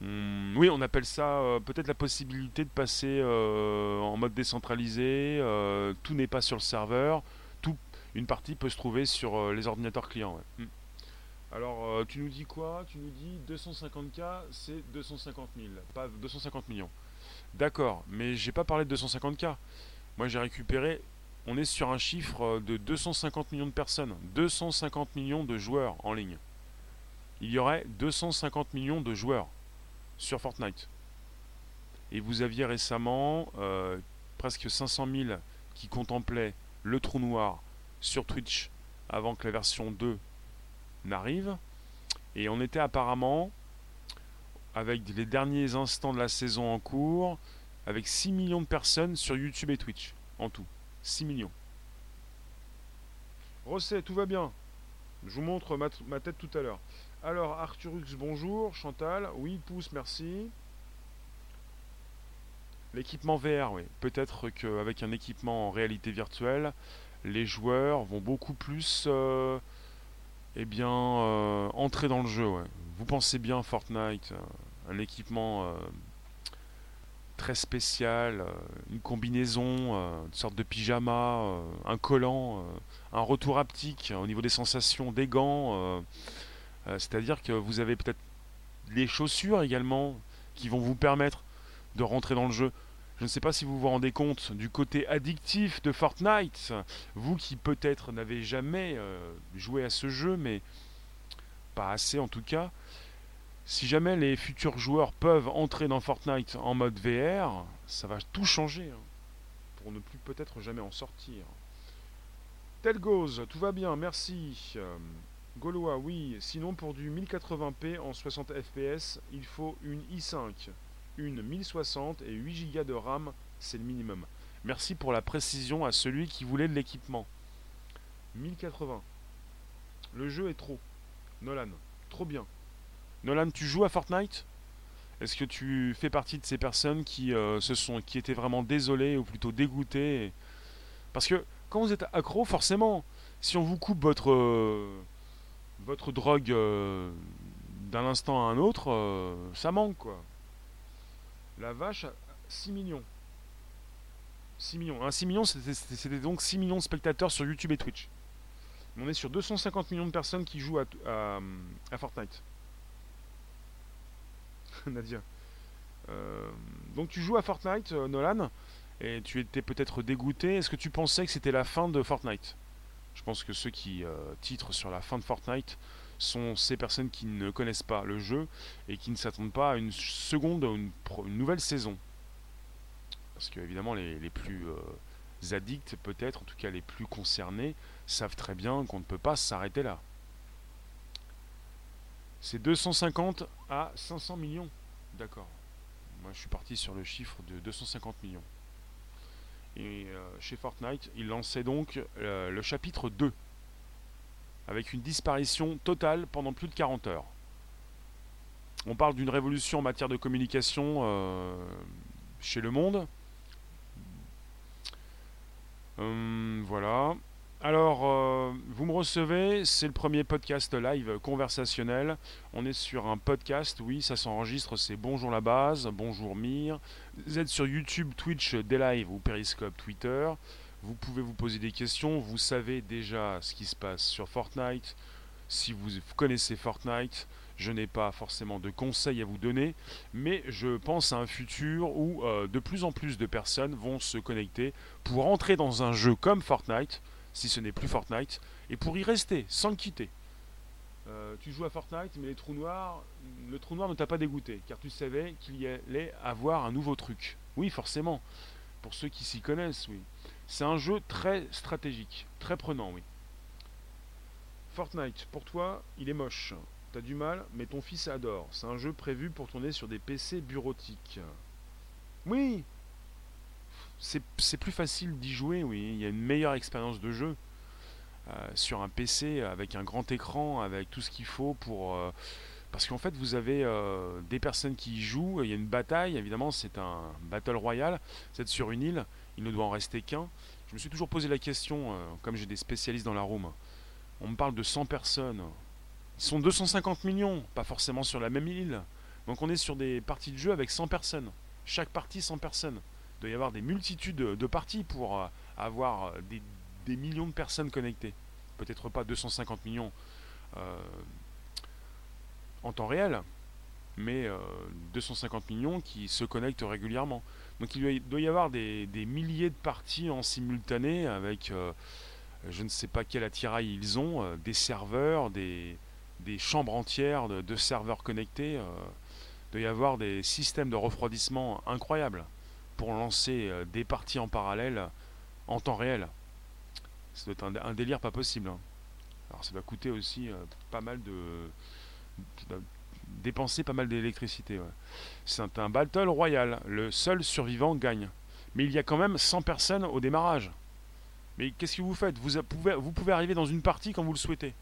Hmm, oui, on appelle ça peut-être la possibilité de passer en mode décentralisé. tout n'est pas sur le serveur une partie peut se trouver sur les ordinateurs clients. Hmm. Alors, euh, tu nous dis quoi? Tu nous dis 250K, c'est 250 000, pas 250 millions. D'accord, mais j'ai pas parlé de 250K. Moi j'ai récupéré, on est sur un chiffre de 250 millions de personnes, 250 millions de joueurs en ligne. Il y aurait 250 millions de joueurs sur Fortnite. Et vous aviez récemment euh, presque 500 000 qui contemplaient le trou noir sur Twitch avant que la version 2 n'arrive. Et on était apparemment, avec les derniers instants de la saison en cours, avec 6 millions de personnes sur YouTube et Twitch. En tout. 6 millions. Rosset, tout va bien. Je vous montre ma, tête tout à l'heure. Alors, Arthurux, bonjour. Chantal, oui, pouce, merci. L'équipement VR, oui. Peut-être qu'avec un équipement en réalité virtuelle, les joueurs vont beaucoup plus euh, eh bien, euh, entrer dans le jeu. Vous pensez bien Fortnite, euh, un équipement très spécial, une combinaison, une sorte de pyjama, un collant, un retour haptique au niveau des sensations, des gants. C'est-à-dire que vous avez peut-être les chaussures également qui vont vous permettre de rentrer dans le jeu. Je ne sais pas si vous vous rendez compte du côté addictif de Fortnite. Vous qui peut-être n'avez jamais euh, joué à ce jeu, mais pas assez en tout cas. Si jamais les futurs joueurs peuvent entrer dans Fortnite en mode VR, ça va tout changer. Hein, pour ne plus peut-être jamais en sortir. Tel goes, tout va bien, merci. Euh, Gaulois, oui. Sinon, pour du 1080p en 60 fps, il faut une i5 une 1060 et 8 Go de RAM, c'est le minimum. Merci pour la précision à celui qui voulait de l'équipement. 1080. Le jeu est trop. Nolan, trop bien. Nolan, tu joues à Fortnite? Est-ce que tu fais partie de ces personnes qui euh, se sont, qui étaient vraiment désolées ou plutôt dégoûtées Parce que quand vous êtes accro, forcément, si on vous coupe votre euh, votre drogue euh, d'un instant à un autre, ça manque quoi. La vache, 6 millions. 6 millions. Un 6 millions, c'était donc 6 millions de spectateurs sur YouTube et Twitch. On est sur 250 millions de personnes qui jouent à, Fortnite. Nadia. Euh, donc tu joues à Fortnite, euh, Nolan, et tu étais peut-être dégoûté. Est-ce que tu pensais que c'était la fin de Fortnite? Je pense que ceux qui euh, titrent sur la fin de Fortnite sont ces personnes qui ne connaissent pas le jeu et qui ne s'attendent pas à une seconde, une, une nouvelle saison. Parce que évidemment les, les plus euh, addicts peut-être, en tout cas les plus concernés, savent très bien qu'on ne peut pas s'arrêter là. C'est 250 à 500 millions. D'accord. Moi je suis parti sur le chiffre de 250 millions. Et euh, chez Fortnite, il lançait donc euh, le chapitre 2 avec une disparition totale pendant plus de 40 heures. On parle d'une révolution en matière de communication euh, chez le monde. Hum, voilà. Alors, euh, vous me recevez, c'est le premier podcast live conversationnel. On est sur un podcast, oui, ça s'enregistre, c'est Bonjour la base, bonjour Mire. Vous êtes sur YouTube, Twitch, Live ou Periscope, Twitter. Vous pouvez vous poser des questions. Vous savez déjà ce qui se passe sur Fortnite. Si vous connaissez Fortnite, je n'ai pas forcément de conseils à vous donner, mais je pense à un futur où euh, de plus en plus de personnes vont se connecter pour entrer dans un jeu comme Fortnite, si ce n'est plus Fortnite, et pour y rester sans le quitter. Euh, tu joues à Fortnite, mais les trous noirs, le trou noir ne t'a pas dégoûté, car tu savais qu'il allait avoir un nouveau truc. Oui, forcément. Pour ceux qui s'y connaissent, oui. C'est un jeu très stratégique, très prenant, oui. Fortnite, pour toi, il est moche. T'as du mal, mais ton fils adore. C'est un jeu prévu pour tourner sur des PC bureautiques. Oui C'est plus facile d'y jouer, oui. Il y a une meilleure expérience de jeu. Euh, sur un PC avec un grand écran, avec tout ce qu'il faut pour... Euh, parce qu'en fait, vous avez euh, des personnes qui y jouent, il y a une bataille, évidemment, c'est un battle royal, vous êtes sur une île, il ne doit en rester qu'un. Je me suis toujours posé la question, euh, comme j'ai des spécialistes dans la room, on me parle de 100 personnes. Ils sont 250 millions, pas forcément sur la même île. Donc on est sur des parties de jeu avec 100 personnes. Chaque partie 100 personnes. Il doit y avoir des multitudes de parties pour euh, avoir des, millions de personnes connectées. Peut-être pas 250 millions en temps réel. mais 250 millions qui se connectent régulièrement. Donc il doit y avoir des, milliers de parties en simultané avec je ne sais pas quel attirail ils ont, des serveurs, des, chambres entières de, serveurs connectés. il doit y avoir des systèmes de refroidissement incroyables pour lancer des parties en parallèle en temps réel. Doit être un, délire pas possible. Hein. Alors ça va coûter aussi pas mal de, dépenser pas mal d'électricité. C'est un battle royal. Le seul survivant gagne. Mais il y a quand même 100 personnes au démarrage. Mais qu'est-ce que vous faites? Vous pouvez, arriver dans une partie quand vous le souhaitez.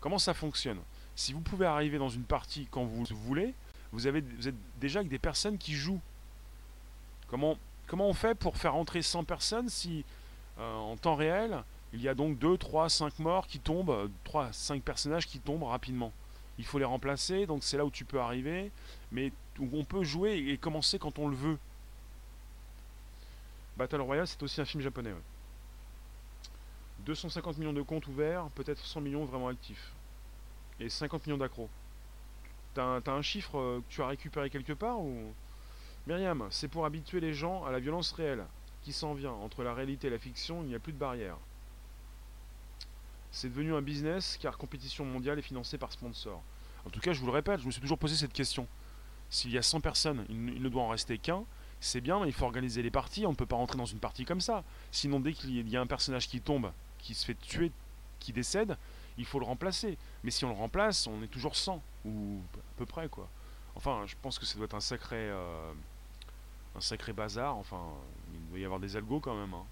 Comment ça fonctionne? Si vous pouvez arriver dans une partie quand vous voulez, vous, avez, vous êtes déjà avec des personnes qui jouent. Comment, on fait pour faire entrer 100 personnes si euh, en temps réel, il y a donc 2, 3, 5 morts qui tombent, 3, 5 personnages qui tombent rapidement? Il faut les remplacer, donc c'est là où tu peux arriver, mais on peut jouer et commencer quand on le veut. Battle Royale, c'est aussi un film japonais. 250 millions de comptes ouverts, peut-être 100 millions vraiment actifs. Et 50 millions d'accros. T'as un, chiffre euh, que tu as récupéré quelque part ou? Myriam, c'est pour habituer les gens à la violence réelle qui s'en vient? Entre la réalité et la fiction, il n'y a plus de barrière. C'est devenu un business car compétition mondiale est financée par sponsors. En tout cas, je vous le répète, je me suis toujours posé cette question. S'il y a 100 personnes, il ne doit en rester qu'un. C'est bien, mais il faut organiser les parties. On ne peut pas rentrer dans une partie comme ça. Sinon, dès qu'il y a un personnage qui tombe, qui se fait tuer, qui décède, il faut le remplacer. Mais si on le remplace, on est toujours 100, ou à peu près, quoi. Enfin, je pense que ça doit être un sacré, euh, un sacré bazar. Enfin, il doit y avoir des algos quand même. Hein.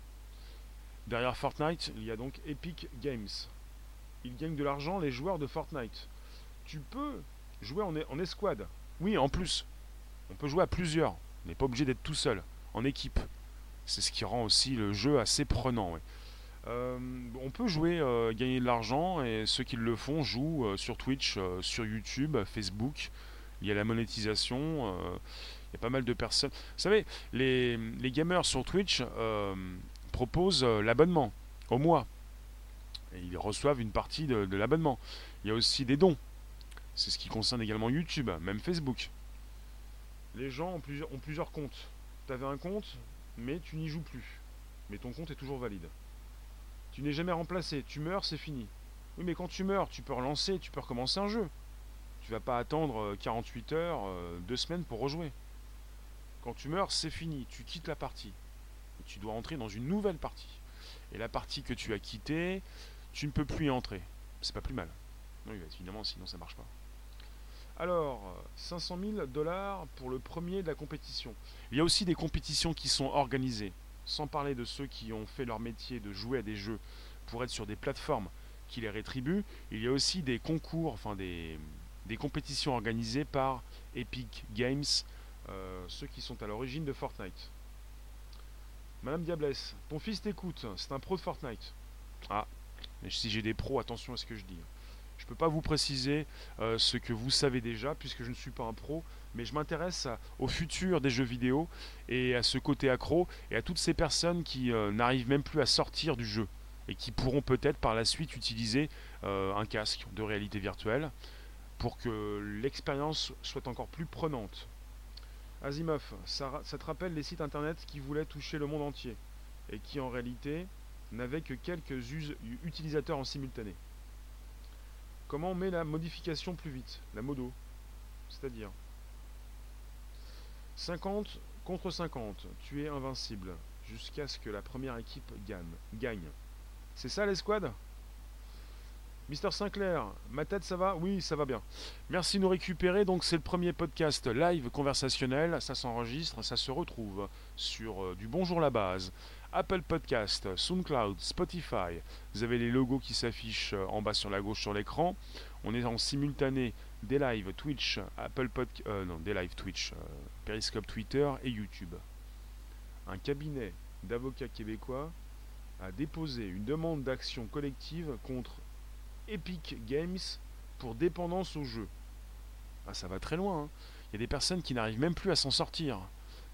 Derrière Fortnite, il y a donc Epic Games. Ils gagnent de l'argent, les joueurs de Fortnite. Tu peux jouer en, escouade. Oui, en plus. On peut jouer à plusieurs. On n'est pas obligé d'être tout seul, en équipe. C'est ce qui rend aussi le jeu assez prenant. Euh, on peut jouer, euh, gagner de l'argent, et ceux qui le font jouent euh, sur Twitch, sur YouTube, Facebook. Il y a la monétisation. il y a pas mal de personnes. Vous savez, les, les gamers sur Twitch propose euh, l'abonnement au mois. Et ils reçoivent une partie de, l'abonnement. Il y a aussi des dons. C'est ce qui concerne également YouTube, même Facebook. Les gens ont plusieurs, comptes. Tu avais un compte, mais tu n'y joues plus. Mais ton compte est toujours valide. Tu n'es jamais remplacé. Tu meurs, c'est fini. Oui, mais quand tu meurs, tu peux relancer, tu peux recommencer un jeu. Tu vas pas attendre 48 euh, heures, 2 euh, semaines pour rejouer. Quand tu meurs, c'est fini. Tu quittes la partie tu dois entrer dans une nouvelle partie. Et la partie que tu as quittée, tu ne peux plus y entrer. C'est pas plus mal. Oui, évidemment, sinon ça marche pas. Alors, 500 000 dollars pour le premier de la compétition. Il y a aussi des compétitions qui sont organisées, sans parler de ceux qui ont fait leur métier de jouer à des jeux pour être sur des plateformes qui les rétribuent. Il y a aussi des concours, enfin des, des compétitions organisées par Epic Games, euh, ceux qui sont à l'origine de Fortnite. Madame Diablesse, ton fils t'écoute, c'est un pro de Fortnite. Ah, mais si j'ai des pros, attention à ce que je dis. Je ne peux pas vous préciser euh, ce que vous savez déjà, puisque je ne suis pas un pro, mais je m'intéresse au futur des jeux vidéo et à ce côté accro et à toutes ces personnes qui euh, n'arrivent même plus à sortir du jeu et qui pourront peut-être par la suite utiliser euh, un casque de réalité virtuelle pour que l'expérience soit encore plus prenante. Asimov, ça, te rappelle les sites internet qui voulaient toucher le monde entier et qui en réalité n'avaient que quelques utilisateurs en simultané. Comment on met la modification plus vite La modo. C'est-à-dire 50 contre 50, tu es invincible jusqu'à ce que la première équipe gagne. C'est ça l'escouade? Mister Sinclair, ma tête ça va? Oui, ça va bien. Merci de nous récupérer. Donc c'est le premier podcast live conversationnel. Ça s'enregistre, ça se retrouve sur euh, du Bonjour la base, Apple Podcast, SoundCloud, Spotify. Vous avez les logos qui s'affichent euh, en bas sur la gauche sur l'écran. On est en simultané des lives Twitch, Apple Podcast, euh, non, des lives Twitch, Periscope Twitter et YouTube. Un cabinet d'avocats québécois a déposé une demande d'action collective contre Epic Games pour dépendance au jeu. Ah, ça va très loin. Hein. Il y a des personnes qui n'arrivent même plus à s'en sortir.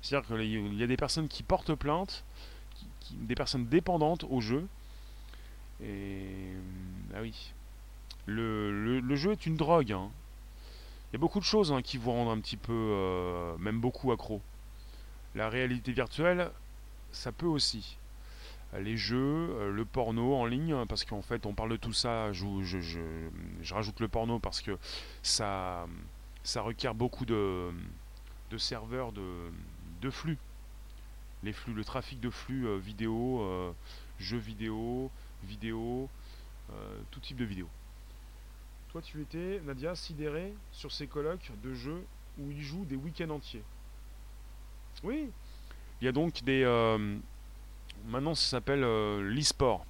C'est-à-dire qu'il y a des personnes qui portent plainte, des personnes dépendantes au jeu. Et. Ah oui. Le, jeu est une drogue. Hein. Il y a beaucoup de choses hein, qui vous rendent un petit peu, euh, même beaucoup accro. La réalité virtuelle, ça peut aussi. Les jeux, euh, le porno en ligne, parce qu'en fait on parle de tout ça, je, je, rajoute le porno parce que ça, ça requiert beaucoup de, de serveurs de, de flux. Les flux, le trafic de flux euh, vidéo, jeux vidéo, vidéo, tout type de vidéo. Toi, tu étais, Nadia, sidérée sur ces colloques de jeux où ils jouent des week-ends entiers. Oui, il y a donc des. Euh, maintenant, ça s'appelle euh, l'e-sport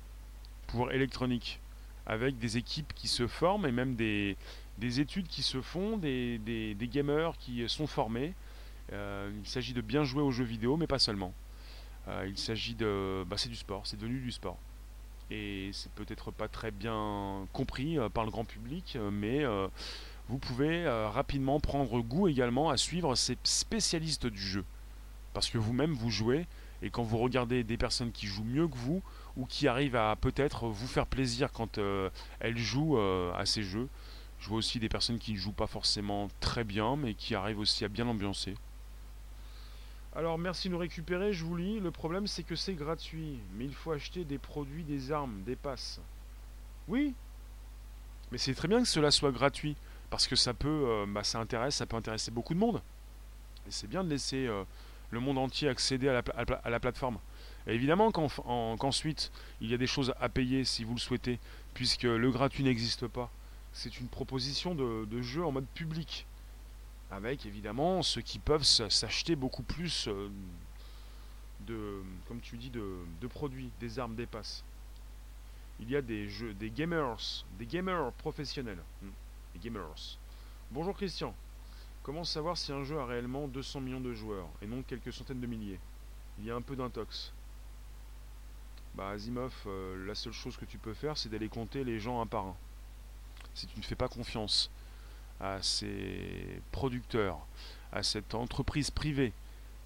pour électronique, avec des équipes qui se forment et même des, études qui se font, des, gamers qui sont formés. Euh, il s'agit de bien jouer aux jeux vidéo, mais pas seulement. il s'agit de. Bah, c'est du sport, c'est devenu du sport et c'est peut-être pas très bien compris euh, par le grand public, euh, mais euh, vous pouvez rapidement prendre goût également à suivre ces spécialistes du jeu. Parce que vous-même vous jouez, et quand vous regardez des personnes qui jouent mieux que vous, ou qui arrivent à peut-être vous faire plaisir quand elles jouent à ces jeux, je vois aussi des personnes qui ne jouent pas forcément très bien, mais qui arrivent aussi à bien ambiancer. Alors merci de nous récupérer, je vous lis. Le problème c'est que c'est gratuit, mais il faut acheter des produits, des armes, des passes. Oui, mais c'est très bien que cela soit gratuit, parce que ça peut, euh, bah, ça intéresse, ça peut intéresser beaucoup de monde. Et c'est bien de laisser euh, le monde entier accéder à la, plateforme. évidemment qu'ensuite, il y a des choses à payer si vous le souhaitez, puisque le gratuit n'existe pas. C'est une proposition de jeu en mode public avec évidemment ceux qui peuvent s'acheter beaucoup plus euh, de, comme tu dis, de, produits, des armes, des passes. Il y a des jeux, des gamers, des gamers professionnels, hmm, des gamers. Bonjour Christian. Comment savoir si un jeu a réellement 200 millions de joueurs et non quelques centaines de milliers? Il y a un peu d'intox. Bah Asimov, euh, la seule chose que tu peux faire, c'est d'aller compter les gens un par un. Si tu ne fais pas confiance à ces producteurs, à cette entreprise privée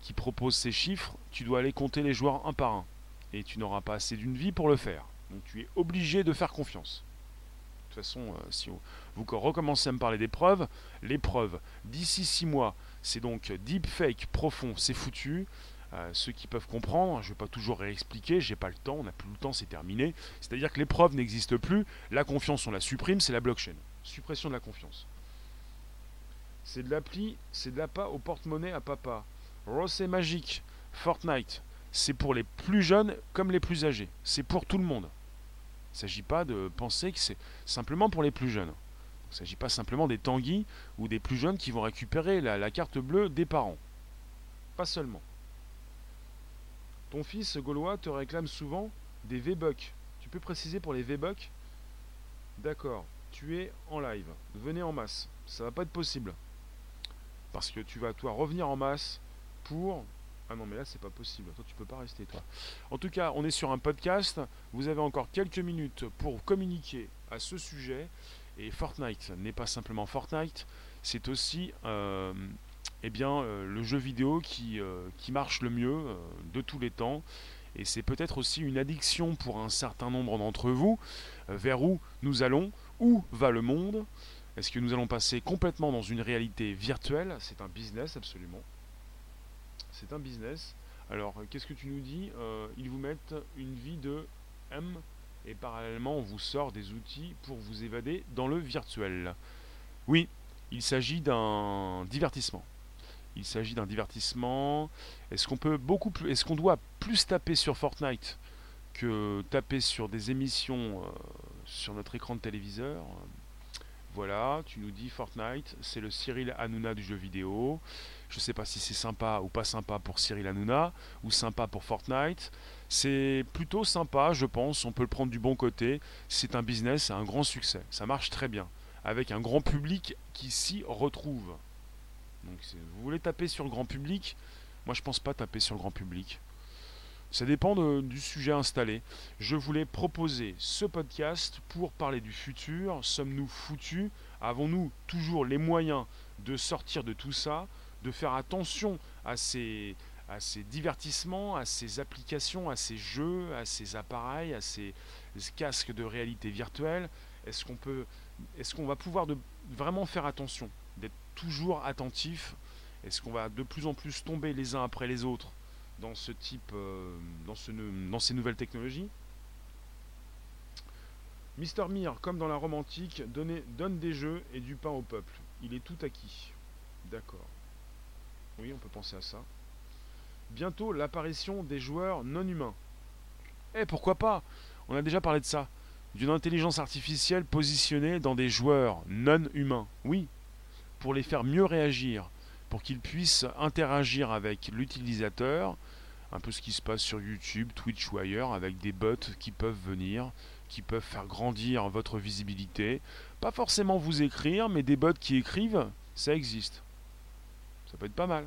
qui propose ces chiffres, tu dois aller compter les joueurs un par un. Et tu n'auras pas assez d'une vie pour le faire. Donc tu es obligé de faire confiance. De toute façon, euh, si vous recommencez à me parler des preuves, les preuves, d'ici 6 mois, c'est donc deepfake profond, c'est foutu. Euh, ceux qui peuvent comprendre, je ne vais pas toujours réexpliquer, j'ai pas le temps, on n'a plus le temps, c'est terminé. C'est-à-dire que les preuves n'existent plus, la confiance on la supprime, c'est la blockchain. Suppression de la confiance. C'est de l'appli, c'est de l'appât au porte-monnaie à papa. Ross est magique. Fortnite, c'est pour les plus jeunes comme les plus âgés. C'est pour tout le monde. Il ne s'agit pas de penser que c'est simplement pour les plus jeunes. Il ne s'agit pas simplement des tanguis ou des plus jeunes qui vont récupérer la, carte bleue des parents. Pas seulement. Ton fils gaulois te réclame souvent des V-Bucks. Tu peux préciser pour les V-Bucks? D'accord, tu es en live. Venez en masse. Ça va pas être possible. Parce que tu vas toi revenir en masse pour. Ah non mais là c'est pas possible, toi tu peux pas rester toi. En tout cas, on est sur un podcast, vous avez encore quelques minutes pour communiquer à ce sujet. Et Fortnite n'est pas simplement Fortnite, c'est aussi euh, eh bien, euh, le jeu vidéo qui, euh, qui marche le mieux de tous les temps. Et c'est peut-être aussi une addiction pour un certain nombre d'entre vous. vers où nous allons Où va le monde est-ce que nous allons passer complètement dans une réalité virtuelle? C'est un business absolument. C'est un business. Alors, qu'est-ce que tu nous dis? Ils vous mettent une vie de M et parallèlement on vous sort des outils pour vous évader dans le virtuel. Oui, il s'agit d'un divertissement. Il s'agit d'un divertissement. Est-ce qu'on peut beaucoup plus, est-ce qu'on doit plus taper sur Fortnite que taper sur des émissions euh, sur notre écran de téléviseur? Voilà, tu nous dis Fortnite, c'est le Cyril Hanouna du jeu vidéo. Je ne sais pas si c'est sympa ou pas sympa pour Cyril Hanouna ou sympa pour Fortnite. C'est plutôt sympa, je pense. On peut le prendre du bon côté. C'est un business, c'est un grand succès. Ça marche très bien. Avec un grand public qui s'y retrouve. Donc, vous voulez taper sur le grand public? Moi, je pense pas taper sur le grand public. Ça dépend du sujet installé. Je voulais proposer ce podcast pour parler du futur. Sommes-nous foutus? Avons-nous toujours les moyens de sortir de tout ça? De faire attention à ces, à ces divertissements, à ces applications, à ces jeux, à ces appareils, à ces casques de réalité virtuelle Est-ce qu'on peut, est-ce qu'on va pouvoir vraiment faire attention d'être toujours attentif? Est-ce qu'on va de plus en plus tomber les uns après les autres dans ce type, euh, dans, ce, dans ces nouvelles technologies? Mister Mir, comme dans la romantique, donne des jeux et du pain au peuple. Il est tout acquis. D'accord. Oui, on peut penser à ça. Bientôt l'apparition des joueurs non humains. Eh, pourquoi pas? On a déjà parlé de ça. D'une intelligence artificielle positionnée dans des joueurs non humains. Oui, pour les faire mieux réagir, pour qu'ils puissent interagir avec l'utilisateur, un peu ce qui se passe sur YouTube, Twitch ou ailleurs, avec des bots qui peuvent venir, qui peuvent faire grandir votre visibilité. Pas forcément vous écrire, mais des bots qui écrivent, ça existe. Ça peut être pas mal.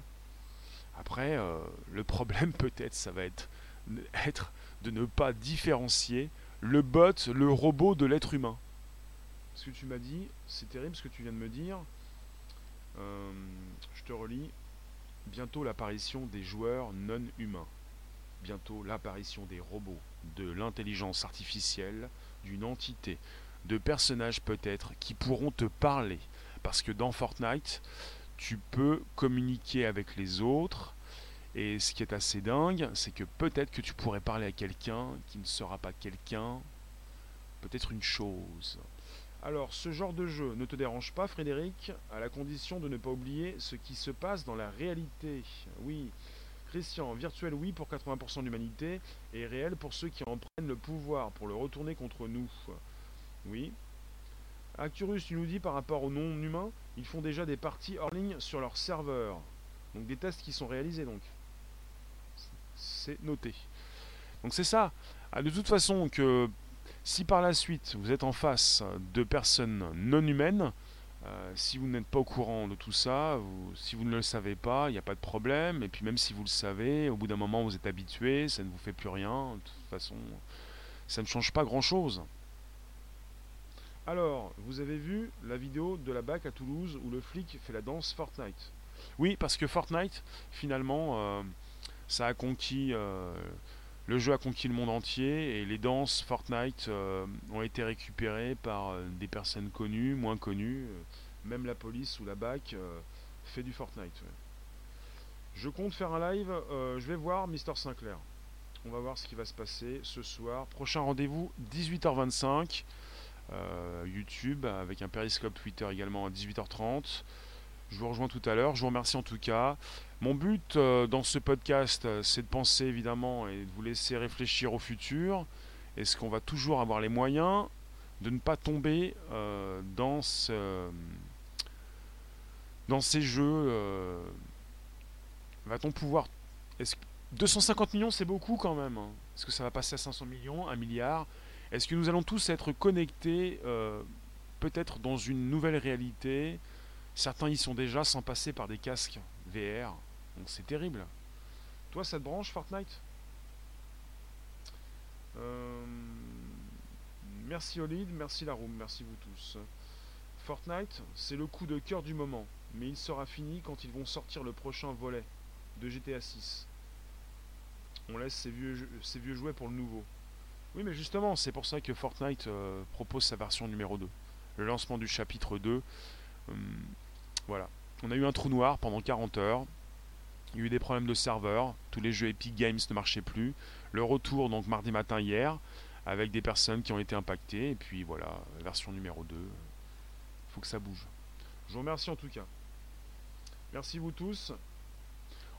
Après, euh, le problème peut-être, ça va être, être de ne pas différencier le bot, le robot de l'être humain. Ce que tu m'as dit, c'est terrible ce que tu viens de me dire. Euh, je te relis. Bientôt l'apparition des joueurs non humains. Bientôt l'apparition des robots, de l'intelligence artificielle, d'une entité, de personnages peut-être qui pourront te parler. Parce que dans Fortnite, tu peux communiquer avec les autres. Et ce qui est assez dingue, c'est que peut-être que tu pourrais parler à quelqu'un qui ne sera pas quelqu'un, peut-être une chose. Alors, ce genre de jeu ne te dérange pas, Frédéric, à la condition de ne pas oublier ce qui se passe dans la réalité. Oui. Christian, virtuel oui pour 80% de l'humanité, et réel pour ceux qui en prennent le pouvoir, pour le retourner contre nous. Oui. Acturus, tu nous dis par rapport aux non-humains, ils font déjà des parties hors ligne sur leur serveur. Donc des tests qui sont réalisés donc. C'est noté. Donc c'est ça. Ah, de toute façon que si par la suite vous êtes en face de personnes non humaines, euh, si vous n'êtes pas au courant de tout ça, si vous ne le savez pas, il n'y a pas de problème. Et puis même si vous le savez, au bout d'un moment vous êtes habitué, ça ne vous fait plus rien. De toute façon, ça ne change pas grand-chose. Alors, vous avez vu la vidéo de la BAC à Toulouse où le flic fait la danse Fortnite Oui, parce que Fortnite, finalement, euh, ça a conquis. Euh, le jeu a conquis le monde entier et les danses Fortnite euh, ont été récupérées par des personnes connues, moins connues. Même la police ou la BAC fait du Fortnite. Je compte faire un live. je vais voir Mister Sinclair. On va voir ce qui va se passer ce soir. Prochain rendez-vous 18h25. Euh, YouTube, avec un périscope Twitter également à 18h30. Je vous rejoins tout à l'heure. Je vous remercie en tout cas. Mon but euh, dans ce podcast, euh, c'est de penser évidemment et de vous laisser réfléchir au futur. Est-ce qu'on va toujours avoir les moyens de ne pas tomber dans, ce, dans ces jeux Va-t-on pouvoir... Est-ce 250 millions, c'est beaucoup quand même. Hein. Est-ce que ça va passer à 500 millions, 1 milliard? Est-ce que nous allons tous être connectés euh, peut-être dans une nouvelle réalité? Certains y sont déjà sans passer par des casques VR. Donc c'est terrible. Toi, ça te branche Fortnite? Euh, Merci Olid, merci Laroum, merci vous tous. Fortnite, c'est le coup de cœur du moment, mais il sera fini quand ils vont sortir le prochain volet de GTA 6. On laisse ces vieux jouets pour le nouveau. Oui, mais justement, c'est pour ça que Fortnite euh, propose sa version numéro 2. Le lancement du chapitre 2. Hum, voilà. On a eu un trou noir pendant 40 heures. Il y a eu des problèmes de serveur. Tous les jeux Epic Games ne marchaient plus. Le retour, donc mardi matin hier, avec des personnes qui ont été impactées. Et puis voilà, version numéro 2. Il faut que ça bouge. Je vous remercie en tout cas. Merci vous tous.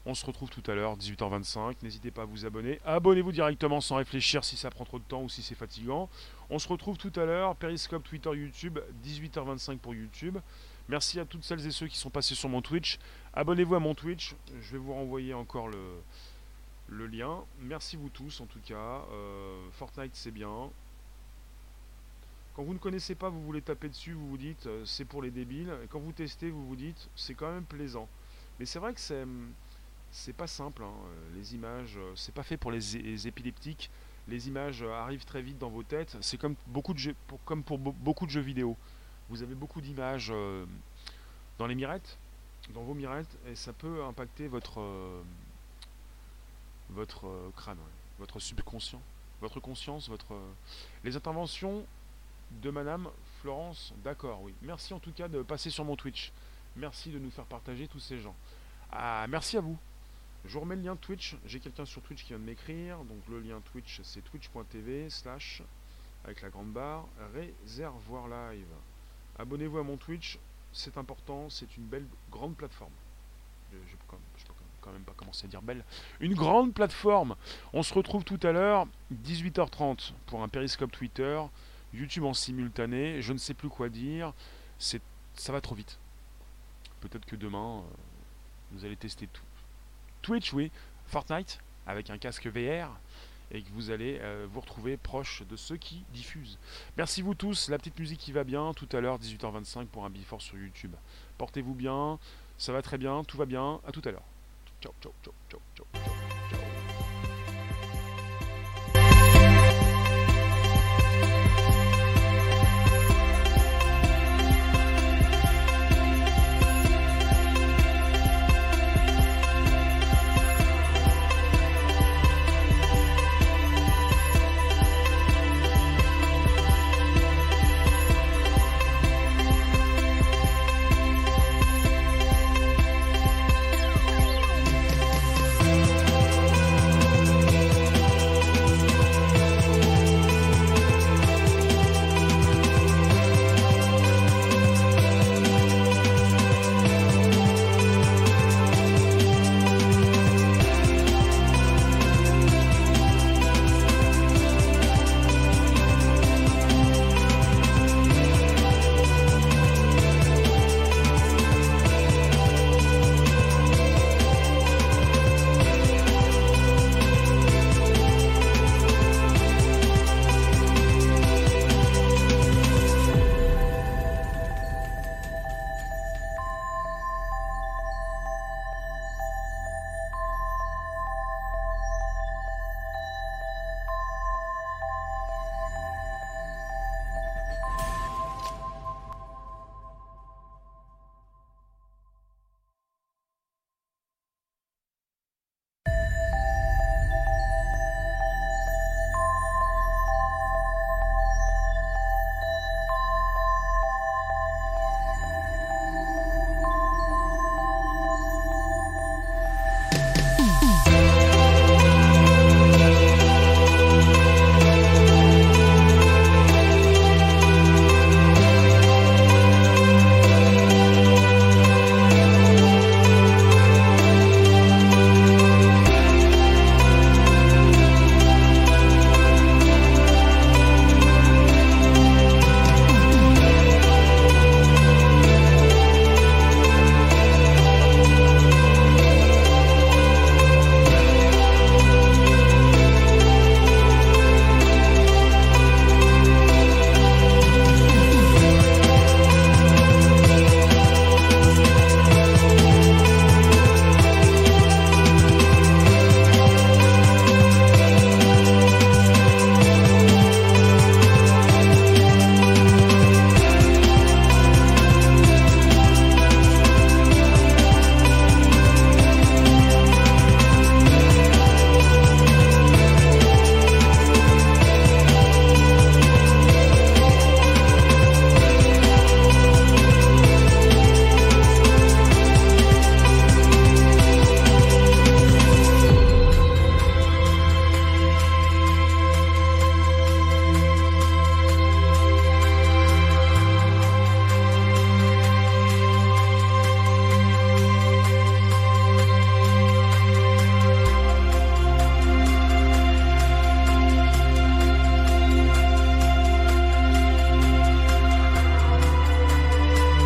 On se retrouve tout à l'heure, 18h25. N'hésitez pas à vous abonner. Abonnez-vous directement sans réfléchir si ça prend trop de temps ou si c'est fatigant. On se retrouve tout à l'heure, Periscope, Twitter, YouTube, 18h25 pour YouTube. Merci à toutes celles et ceux qui sont passés sur mon Twitch. Abonnez-vous à mon Twitch. Je vais vous renvoyer encore le, lien. Merci vous tous en tout cas. Euh, Fortnite c'est bien. Quand vous ne connaissez pas, vous voulez taper dessus, vous vous dites euh, c'est pour les débiles. Et quand vous testez, vous vous dites c'est quand même plaisant. Mais c'est vrai que c'est c'est pas simple. Hein. Euh, les images, euh, c'est pas fait pour les, épileptiques. Les images euh, arrivent très vite dans vos têtes. C'est comme, beaucoup de jeux, pour, comme pour beaucoup de jeux vidéo. Vous avez beaucoup d'images dans les mirettes, dans vos mirettes, et ça peut impacter votre, votre crâne, votre subconscient, votre conscience, votre. Les interventions de Madame Florence, d'accord, oui. Merci en tout cas de passer sur mon Twitch. Merci de nous faire partager tous ces gens. Ah, merci à vous. Je vous remets le lien Twitch. J'ai quelqu'un sur Twitch qui vient de m'écrire. Donc le lien Twitch, c'est twitch.tv slash avec la grande barre réservoir live. Abonnez-vous à mon Twitch, c'est important, c'est une belle grande plateforme. Je, je, peux quand même pas commencer à dire belle. Une grande plateforme. On se retrouve tout à l'heure, 18h30 pour un périscope Twitter, YouTube en simultané. Je ne sais plus quoi dire. C'est, ça va trop vite. Peut-être que demain, euh, vous allez tester tout. Twitch, oui. Fortnite avec un casque VR et que vous allez euh, vous retrouver proche de ceux qui diffusent. Merci vous tous, la petite musique qui va bien, tout à l'heure 18h25 pour un Before sur YouTube. Portez-vous bien, ça va très bien, tout va bien, à tout à l'heure. Ciao, ciao, ciao, ciao, ciao.